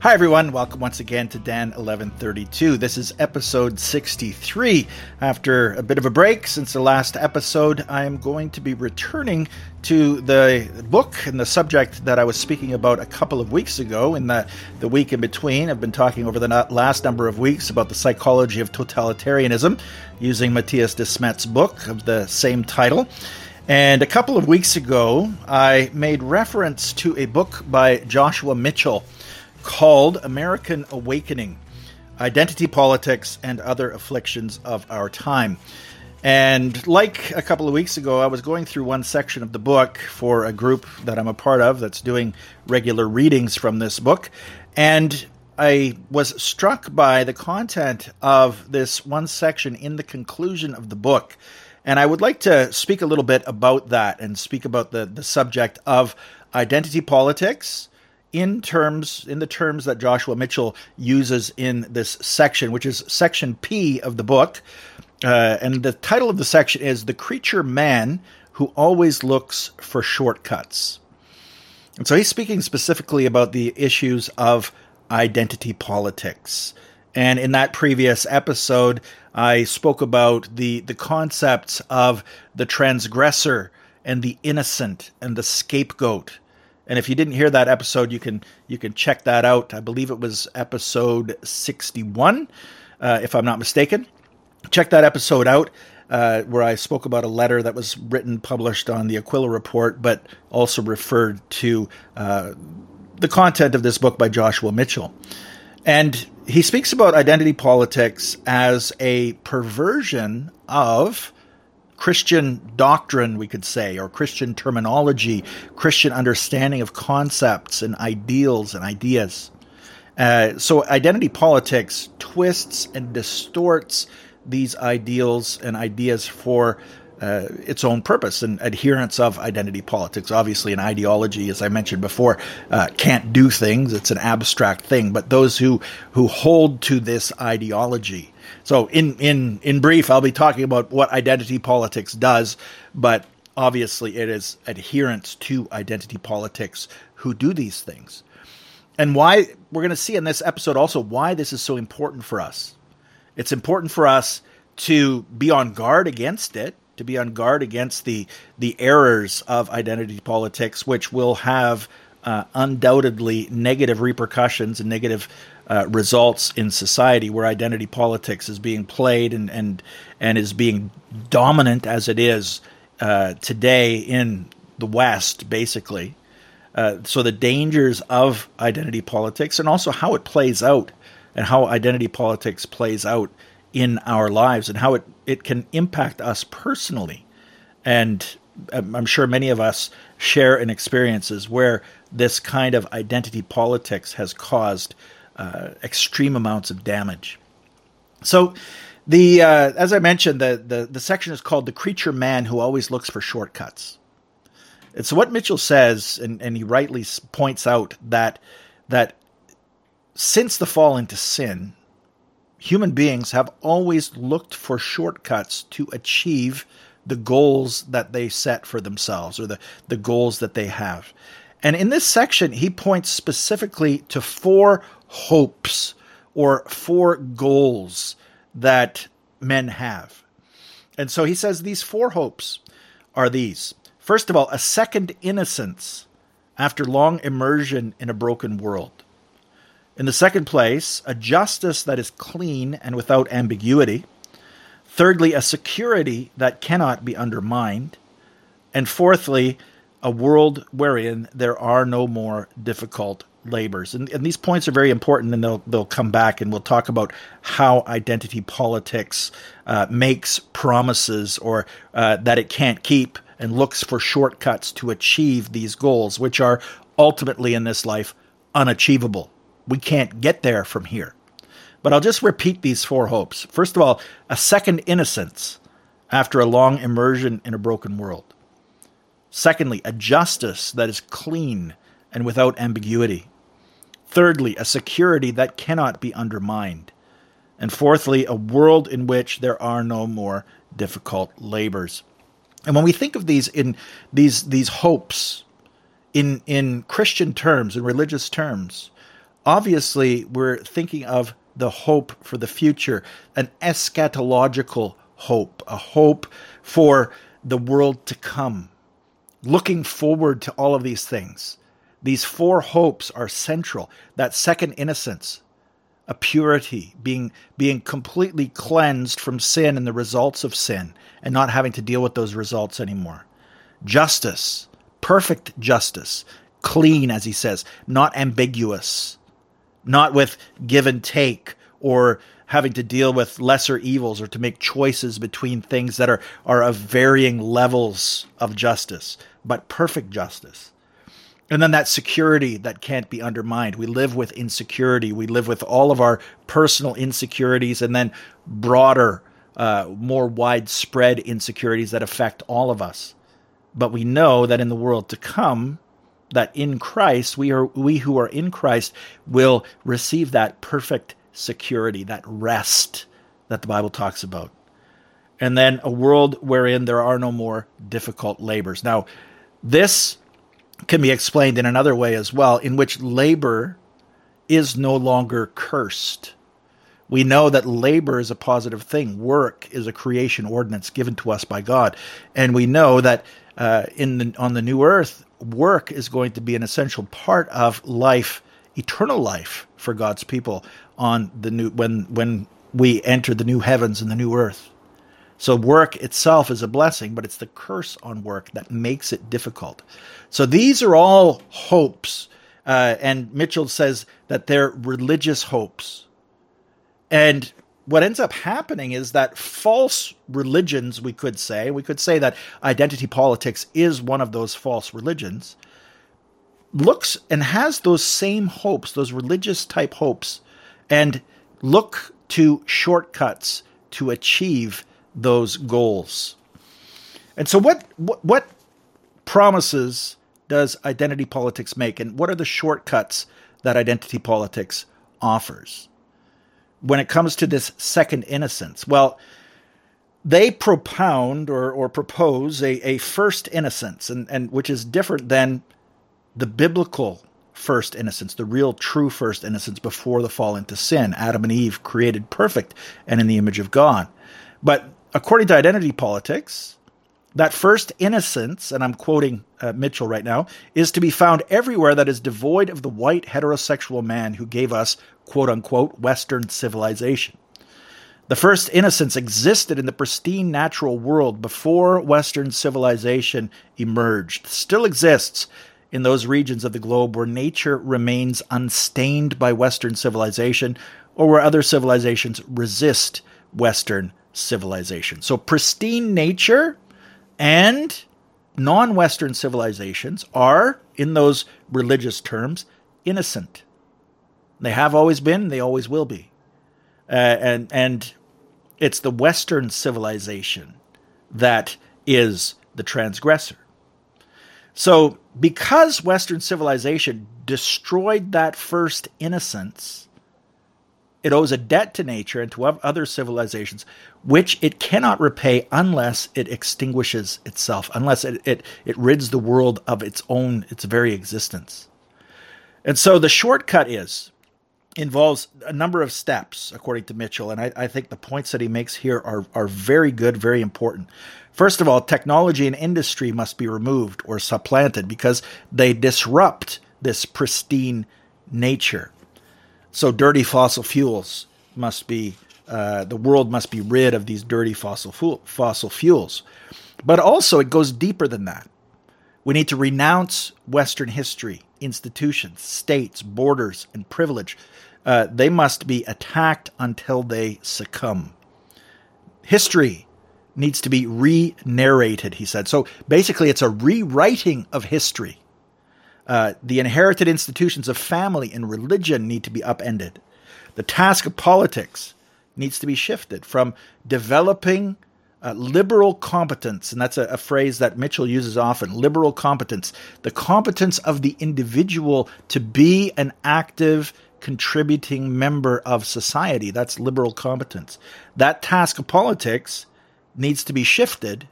Hi, everyone. Welcome once again to Dan 1132. This is episode 63. After a bit of a break since the last episode, I am going to be returning to the book and the subject that I was speaking about a couple of weeks ago in the, the week in between. I've been talking over the last number of weeks about the psychology of totalitarianism using Mattias Desmet's book of the same title. And a couple of weeks ago, I made reference to a book by Joshua Mitchell called American Awakening Identity Politics and Other Afflictions of Our Time. And like a couple of weeks ago, I was going through one section of the book for a group that I'm a part of that's doing regular readings from this book. And I was struck by the content of this one section in the conclusion of the book. And I would like to speak a little bit about that and speak about the, the subject of identity politics in terms in the terms that Joshua Mitchell uses in this section, which is section P of the book. Uh, and the title of the section is The Creature Man Who Always Looks for Shortcuts. And so he's speaking specifically about the issues of identity politics. And in that previous episode, I spoke about the, the concepts of the transgressor and the innocent and the scapegoat and if you didn't hear that episode, you can you can check that out. I believe it was episode 61, uh, if I'm not mistaken. Check that episode out. Uh, where I spoke about a letter that was written, published on the Aquila Report, but also referred to uh, the content of this book by Joshua Mitchell. And he speaks about identity politics as a perversion of Christian doctrine, we could say, or Christian terminology, Christian understanding of concepts and ideals and ideas. Uh, so, identity politics twists and distorts these ideals and ideas for uh, its own purpose and adherence of identity politics. Obviously, an ideology, as I mentioned before, uh, can't do things; it's an abstract thing. But those who who hold to this ideology so in in in brief, I'll be talking about what identity politics does, but obviously it is adherents to identity politics who do these things. And why we're going to see in this episode also why this is so important for us. It's important for us to be on guard against it, to be on guard against the the errors of identity politics, which will have uh, undoubtedly negative repercussions and negative uh, results in society where identity politics is being played and and and is being dominant as it is uh, today in the West, basically. Uh, so the dangers of identity politics and also how it plays out and how identity politics plays out in our lives and how it, it can impact us personally. And I'm sure many of us share in experiences where this kind of identity politics has caused uh, extreme amounts of damage. So, the uh, as I mentioned, the, the the section is called "The Creature Man Who Always Looks for Shortcuts." It's what Mitchell says, and, and he rightly points out that that since the fall into sin, human beings have always looked for shortcuts to achieve the goals that they set for themselves or the, the goals that they have. And in this section, he points specifically to four hopes or four goals that men have. And so he says these four hopes are these. First of all, a second innocence after long immersion in a broken world. In the second place, a justice that is clean and without ambiguity. Thirdly, a security that cannot be undermined. And fourthly, a world wherein there are no more difficult labors. And, and, these points are very important, and they'll they'll come back, and we'll talk about how identity politics uh, makes promises or uh, that it can't keep, and looks for shortcuts to achieve these goals, which are ultimately in this life unachievable. We can't get there from here. But I'll just repeat these four hopes. First of all, a second innocence after a long immersion in a broken world. Secondly, a justice that is clean and without ambiguity. Thirdly, a security that cannot be undermined. And fourthly, a world in which there are no more difficult labors. And when we think of these in these these hopes in in Christian terms, in religious terms, obviously we're thinking of the hope for the future, an eschatological hope, a hope for the world to come, looking forward to all of these things. These four hopes are central. That second innocence, a purity, being being completely cleansed from sin and the results of sin, and not having to deal with those results anymore. Justice, perfect justice, clean, as he says, not ambiguous, not with give and take or having to deal with lesser evils or to make choices between things that are, are of varying levels of justice, but perfect justice. And then that security that can't be undermined. We live with insecurity. We live with all of our personal insecurities and then broader, uh, more widespread insecurities that affect all of us. But we know that in the world to come, that in Christ, we are we who are in Christ will receive that perfect security, that rest that the Bible talks about. And then a world wherein there are no more difficult labors. Now, this can be explained in another way as well, in which labor is no longer cursed. We know that labor is a positive thing. Work is a creation ordinance given to us by God, and we know that uh, in the, on the new earth, work is going to be an essential part of life, eternal life for God's people on the new when when we enter the new heavens and the new earth. So work itself is a blessing, but it's the curse on work that makes it difficult. So these are all hopes, uh, and Mitchell says that they're religious hopes. And what ends up happening is that false religions, we could say, we could say that identity politics is one of those false religions, looks and has those same hopes, those religious type hopes, and look to shortcuts to achieve those goals. And so, what, what, what promises does identity politics make, and what are the shortcuts that identity politics offers? When it comes to this second innocence, well, they propound or, or propose a, a first innocence, and, and which is different than the biblical first innocence, the real true first innocence before the fall into sin. Adam and Eve created perfect and in the image of God. But according to identity politics, that first innocence, and I'm quoting uh, Mitchell right now, is to be found everywhere that is devoid of the white heterosexual man who gave us, quote unquote, Western civilization. The first innocence existed in the pristine natural world before Western civilization emerged, still exists in those regions of the globe where nature remains unstained by Western civilization or where other civilizations resist Western civilization. So, pristine nature and non Western civilizations are, in those religious terms, innocent. They have always been, they always will be. Uh, and, and it's the Western civilization that is the transgressor. So, because Western civilization destroyed that first innocence, it owes a debt to nature and to other civilizations, which it cannot repay unless it extinguishes itself, unless it, it, it rids the world of its own, its very existence. And so the shortcut is involves a number of steps, according to Mitchell, and I, I think the points that he makes here are, are very good, very important. First of all, technology and industry must be removed or supplanted because they disrupt this pristine nature. So, dirty fossil fuels must be, uh, the world must be rid of these dirty fossil, fu- fossil fuels. But also, it goes deeper than that. We need to renounce Western history, institutions, states, borders, and privilege. Uh, they must be attacked until they succumb. History needs to be re narrated, he said. So basically, it's a rewriting of history. Uh, the inherited institutions of family and religion need to be upended. The task of politics needs to be shifted from developing uh, liberal competence, and that's a, a, phrase that Mitchell uses often liberal competence, the competence of the individual to be an active, contributing member of society. That's liberal competence. That task of politics needs to be shifted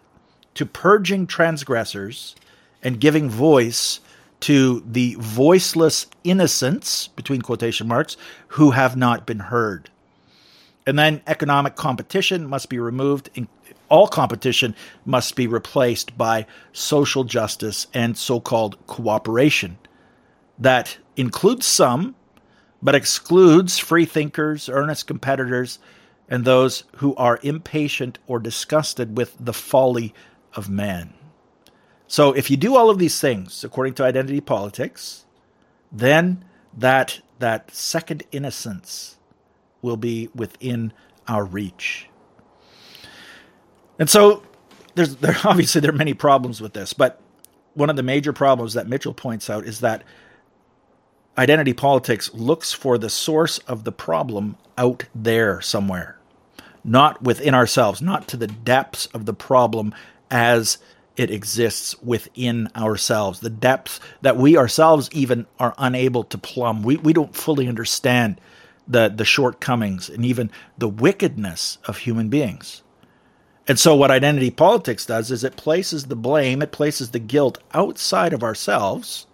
to purging transgressors and giving voice to the voiceless innocents, between quotation marks, who have not been heard. And then economic competition must be removed. All competition must be replaced by social justice and so called cooperation. That includes some, but excludes free thinkers, earnest competitors, and those who are impatient or disgusted with the folly of man. So if you do all of these things according to identity politics, then that that second innocence will be within our reach. And so there's there obviously there are many problems with this, but one of the major problems that Mitchell points out is that identity politics looks for the source of the problem out there somewhere, not within ourselves, not to the depths of the problem as it exists within ourselves, the depths that we ourselves even are unable to plumb. We, we don't fully understand the, the shortcomings and even the wickedness of human beings. And so, what identity politics does is it places the blame, it places the guilt outside of ourselves,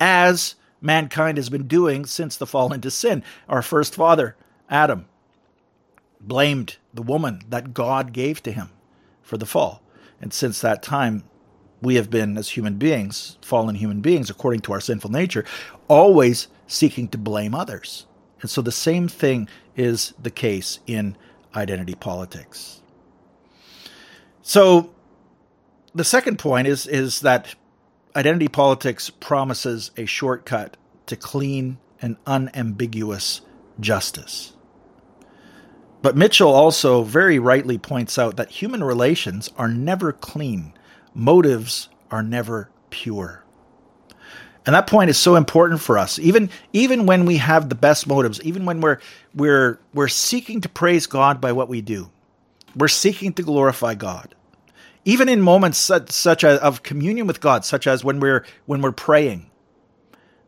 as mankind has been doing since the fall into sin. Our first father, Adam, blamed the woman that God gave to him for the fall. And since that time, we have been, as human beings, fallen human beings, according to our sinful nature, always seeking to blame others. And so the same thing is the case in identity politics. So the second point is, is that identity politics promises a shortcut to clean and unambiguous justice. But Mitchell also very rightly points out that human relations are never clean, motives are never pure. And that point is so important for us. Even even when we have the best motives, even when we're we're we're seeking to praise God by what we do. We're seeking to glorify God. Even in moments such, such as of communion with God, such as when we're when we're praying,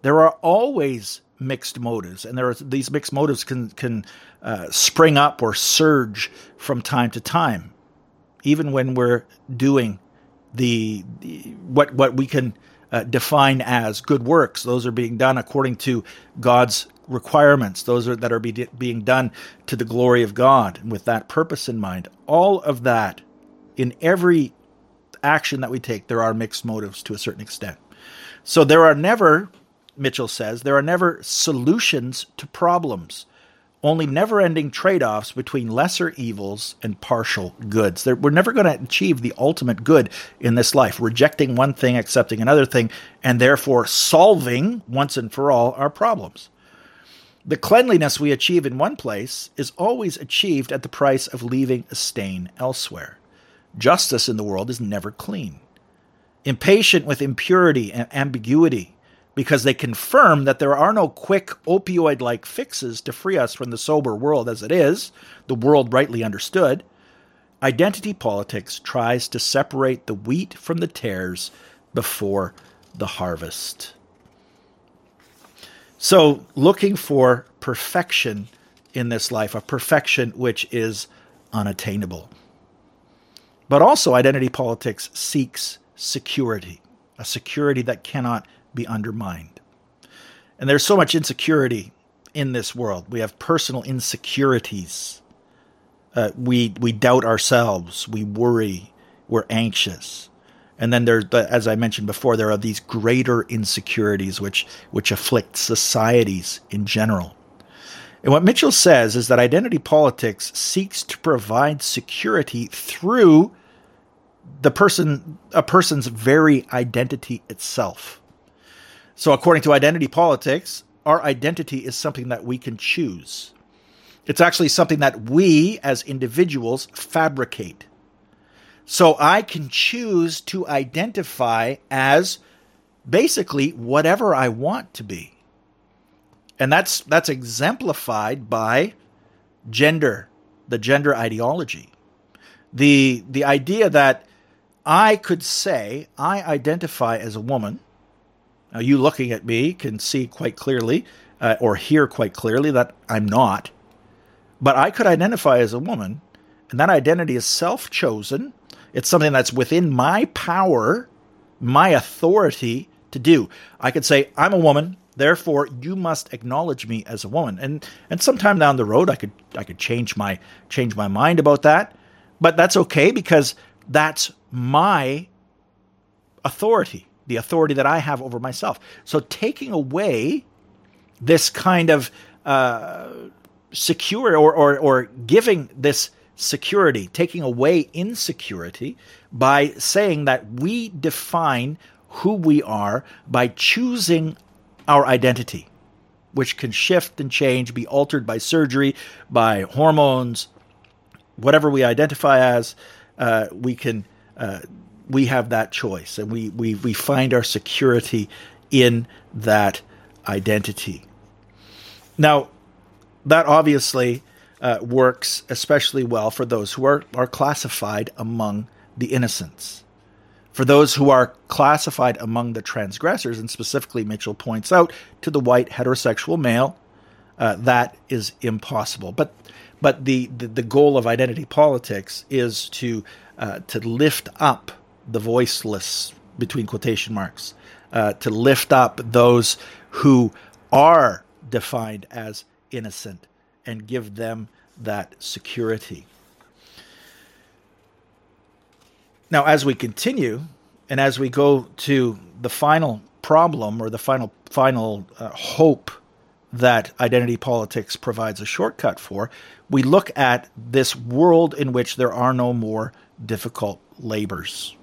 there are always mixed motives, and there are these mixed motives can can uh, spring up or surge from time to time, even when we're doing the, the what what we can uh, define as good works. Those are being done according to God's requirements. Those are that are be, being done to the glory of God, and with that purpose in mind. All of that in every action that we take, there are mixed motives to a certain extent. So there are never Mitchell says, there are never solutions to problems, only never ending trade offs between lesser evils and partial goods. we're never going to achieve the ultimate good in this life, rejecting one thing, accepting another thing, and therefore solving once and for all our problems. The cleanliness we achieve in one place is always achieved at the price of leaving a stain elsewhere. Justice in the world is never clean. Impatient with impurity and ambiguity, because they confirm that there are no quick opioid like fixes to free us from the sober world as it is, the world rightly understood. Identity politics tries to separate the wheat from the tares before the harvest. So, looking for perfection in this life, a perfection which is unattainable. But also, identity politics seeks security, a security that cannot be undermined. And there's so much insecurity in this world. We have personal insecurities. Uh, we we doubt ourselves. We worry. We're anxious. And then there's, as I mentioned before, there are these greater insecurities which which afflict societies in general. And what Mitchell says is that identity politics seeks to provide security through the person a person's very identity itself. So, according to identity politics, our identity is something that we can choose. It's actually something that we as individuals fabricate. So, I can choose to identify as basically whatever I want to be. And that's that's exemplified by gender, the gender ideology. The the idea that I could say I identify as a woman now, you looking at me can see quite clearly uh, or hear quite clearly that I'm not. But I could identify as a woman, and that identity is self chosen. It's something that's within my power, my authority to do. I could say, I'm a woman, therefore you must acknowledge me as a woman. And and sometime down the road I could I could change my change my mind about that. But that's okay because that's my authority, the authority that I have over myself. So taking away this kind of uh, secure or, or, or giving this security, taking away insecurity by saying that we define who we are by choosing our identity, which can shift and change, be altered by surgery, by hormones, whatever we identify as. Uh, we can uh, we have that choice, and we we we find our security in that identity. Now, that obviously uh, works especially well for those who are, are classified among the innocents. For those who are classified among the transgressors, and specifically Mitchell points out to the white heterosexual male, uh, that is impossible. But but the, the, the, goal of identity politics is to uh, to lift up the voiceless between quotation marks, uh, to lift up those who are defined as innocent and give them that security. Now, as we continue and as we go to the final problem or the final final uh, hope that identity politics provides a shortcut for, we look at this world in which there are no more difficult labors.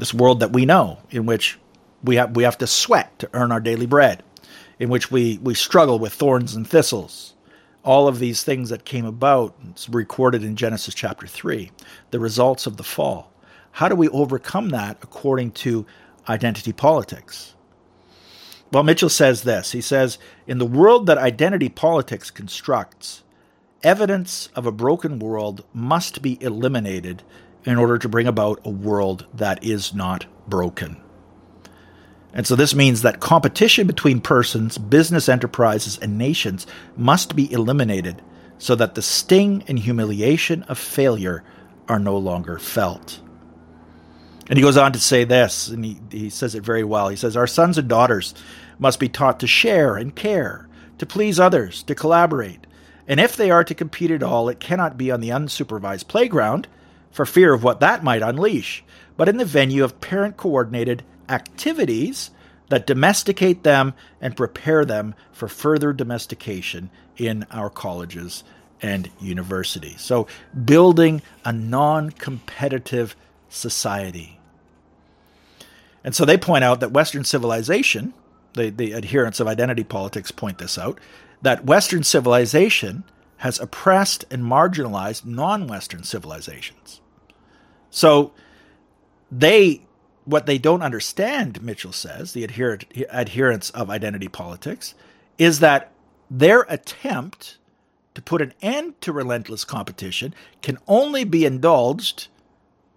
This world that we know, in which we have we have to sweat to earn our daily bread in which we, we struggle with thorns and thistles. All of these things that came about, it's recorded in Genesis chapter 3, the results of the fall. How do we overcome that according to identity politics? Well, Mitchell says this. He says, In the world that identity politics constructs, evidence of a broken world must be eliminated in order to bring about a world that is not broken. And so this means that competition between persons, business enterprises, and nations must be eliminated so that the sting and humiliation of failure are no longer felt. And he goes on to say this, and he, he says it very well. He says, Our sons and daughters must be taught to share and care, to please others, to collaborate. And if they are to compete at all, it cannot be on the unsupervised playground, for fear of what that might unleash, but in the venue of parent coordinated activities that domesticate them and prepare them for further domestication in our colleges and universities. So, building a non competitive society. And so they point out that Western civilization, the, the adherents of identity politics point this out, that Western civilization has oppressed and marginalized non Western civilizations. So they what they don't understand, Mitchell says, the adherent, adherents of identity politics, is that their attempt to put an end to relentless competition can only be indulged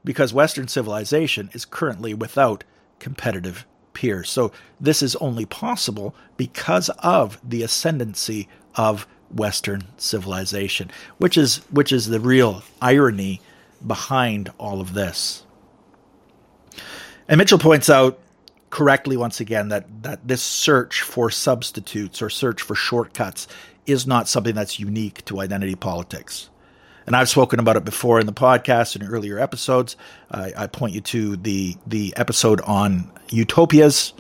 because Western civilization is currently without competitive peers. So this is only possible because of the ascendancy of Western civilization, which is which is the real irony behind all of this. And Mitchell points out correctly once again that that this search for substitutes or search for shortcuts is not something that's unique to identity politics. And I've spoken about it before in the podcast and earlier episodes. I, I point you to the the episode on utopias.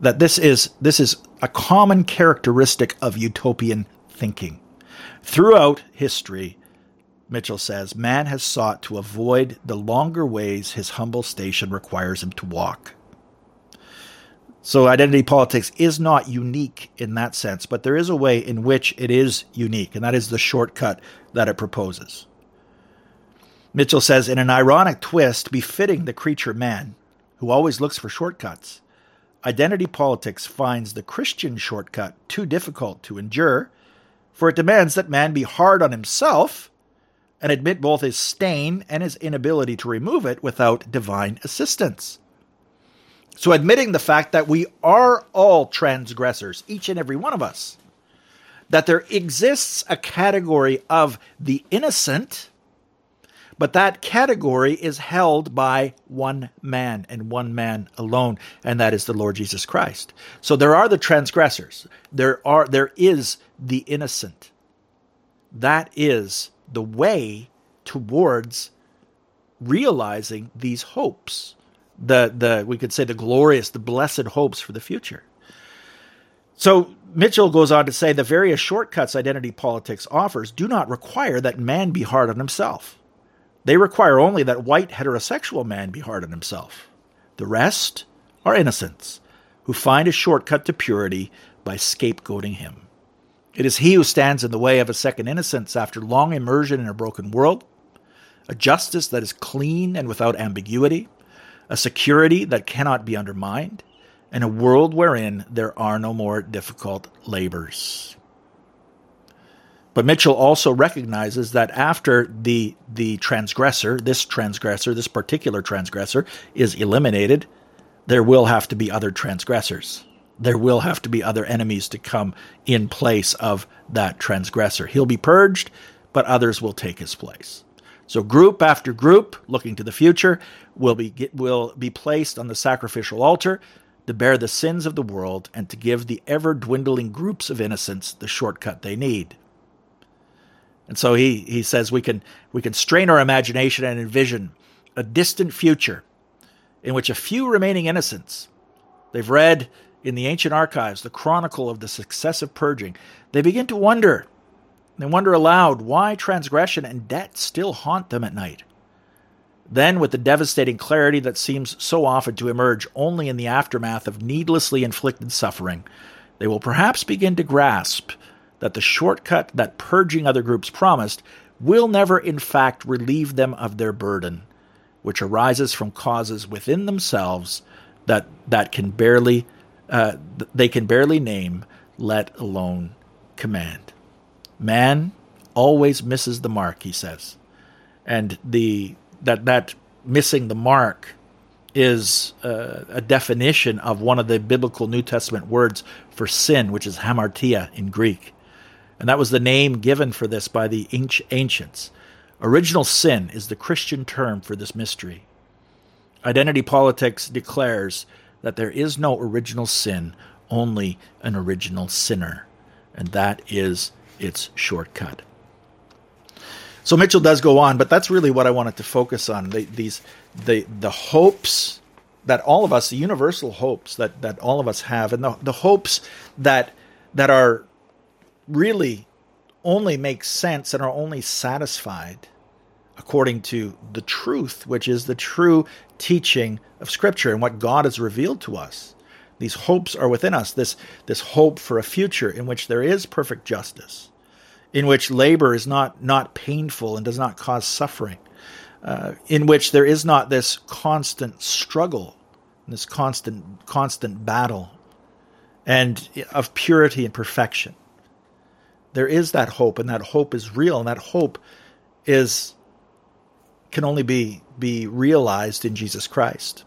That this is this is a common characteristic of utopian thinking. Throughout history, Mitchell says, man has sought to avoid the longer ways his humble station requires him to walk. So, identity politics is not unique in that sense, but there is a way in which it is unique, and that is the shortcut that it proposes. Mitchell says, in an ironic twist befitting the creature man, who always looks for shortcuts, identity politics finds the Christian shortcut too difficult to endure, for it demands that man be hard on himself and admit both his stain and his inability to remove it without divine assistance. So, admitting the fact that we are all transgressors, each and every one of us, that there exists a category of the innocent, But that category is held by one man and one man alone, and that is the Lord Jesus Christ. So there are the transgressors. There are there is the innocent. That is the way towards realizing these hopes. The the we could say the glorious, the blessed hopes for the future. So Mitchell goes on to say the various shortcuts identity politics offers do not require that man be hard on himself. They require only that white heterosexual man be hard on himself. The rest are innocents who find a shortcut to purity by scapegoating him. It is he who stands in the way of a second innocence after long immersion in a broken world, a justice that is clean and without ambiguity, a security that cannot be undermined, and a world wherein there are no more difficult labors. But Mitchell also recognizes that after the the transgressor, this transgressor, this particular transgressor is eliminated, there will have to be other transgressors. There will have to be other enemies to come in place of that transgressor. He'll be purged, but others will take his place. So group after group, looking to the future, will be will be placed on the sacrificial altar to bear the sins of the world and to give the ever dwindling groups of innocents the shortcut they need. And so he, he says we can, we can strain our imagination and envision a distant future in which a few remaining innocents, they've read in the ancient archives the chronicle of the successive purging, they begin to wonder. They wonder aloud why transgression and debt still haunt them at night. Then, with the devastating clarity that seems so often to emerge only in the aftermath of needlessly inflicted suffering, they will perhaps begin to grasp that the shortcut that purging other groups promised will never, in fact, relieve them of their burden, which arises from causes within themselves that that can barely uh, they can barely name, let alone command. Man always misses the mark, he says, and the that that missing the mark is uh, a definition of one of the biblical New Testament words for sin, which is hamartia in Greek. And that was the name given for this by the ancients. Original sin is the Christian term for this mystery. Identity politics declares that there is no original sin, only an original sinner. And that is its shortcut. So Mitchell does go on, but that's really what I wanted to focus on. The, these the the hopes that all of us, the universal hopes that that all of us have, and the the hopes that that are really only make sense and are only satisfied according to the truth, which is the true teaching of Scripture and what God has revealed to us. These hopes are within us. This this hope for a future in which there is perfect justice in which labor is not not painful and does not cause suffering, uh, in which there is not this constant struggle, this constant constant battle, and of purity and perfection. There is that hope, and that hope is real, and that hope is can only be be realized in Jesus Christ.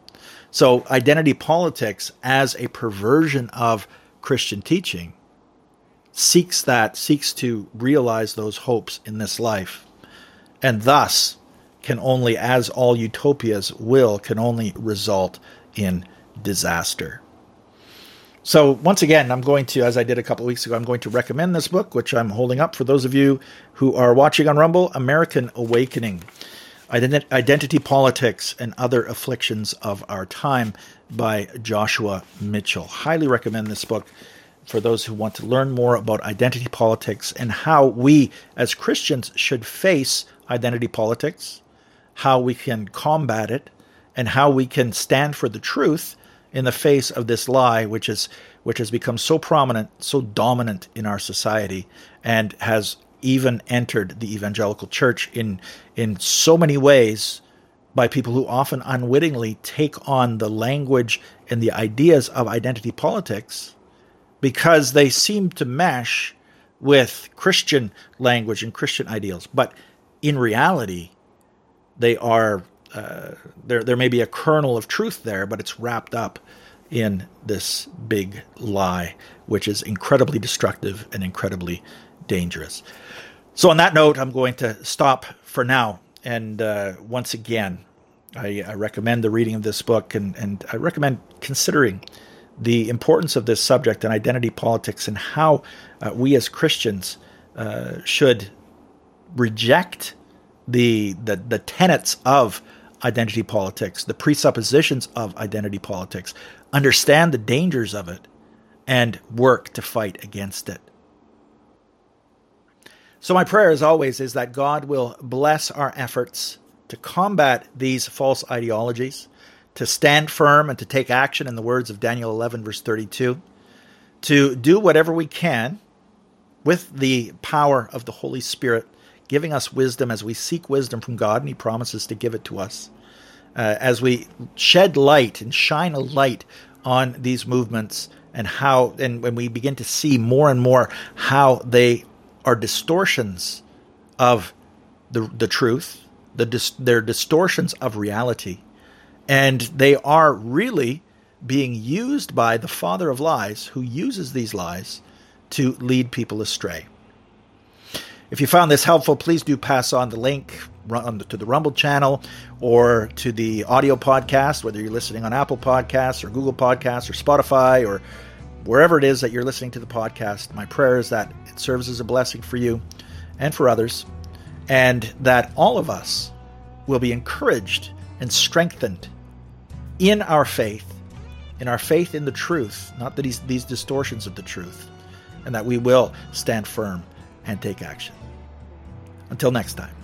So identity politics as a perversion of Christian teaching seeks that, seeks to realize those hopes in this life, and thus can only, as all utopias will, can only result in disaster. So, once again, I'm going to, as I did a couple weeks ago, I'm going to recommend this book, which I'm holding up for those of you who are watching on Rumble American Awakening Identity Politics and Other Afflictions of Our Time by Joshua Mitchell. Highly recommend this book for those who want to learn more about identity politics and how we as Christians should face identity politics, how we can combat it, and how we can stand for the truth in the face of this lie which is which has become so prominent, so dominant in our society and has even entered the evangelical church in in so many ways by people who often unwittingly take on the language and the ideas of identity politics because they seem to mesh with Christian language and Christian ideals. But in reality, they are uh, there. There may be a kernel of truth there, but it's wrapped up in this big lie, which is incredibly destructive and incredibly dangerous. So, on that note, I'm going to stop for now. And uh, once again, I, I, recommend the reading of this book and, and I recommend considering the importance of this subject and identity politics and how uh, we as Christians uh, should reject the, the, the tenets of identity politics, the presuppositions of identity politics, understand the dangers of it, and work to fight against it. So, my prayer, as always, is that God will bless our efforts to combat these false ideologies, to stand firm and to take action, in the words of Daniel 11, verse 32, to do whatever we can with the power of the Holy Spirit, giving us wisdom as we seek wisdom from God, and He promises to give it to us. Uh, as we shed light and shine a light on these movements and how, and when we begin to see more and more how they are distortions of the the truth. The dis- they're distortions of reality, and they are really being used by the father of lies, who uses these lies to lead people astray. If you found this helpful, please do pass on the link um, to the Rumble channel or to the audio podcast, whether you're listening on Apple Podcasts or Google Podcasts or Spotify or wherever it is that you're listening to the podcast, my prayer is that it serves as a blessing for you and for others, and that all of us will be encouraged and strengthened in our faith, in our faith in the truth, not that these, these distortions of the truth, and that we will stand firm and take action. Until next time.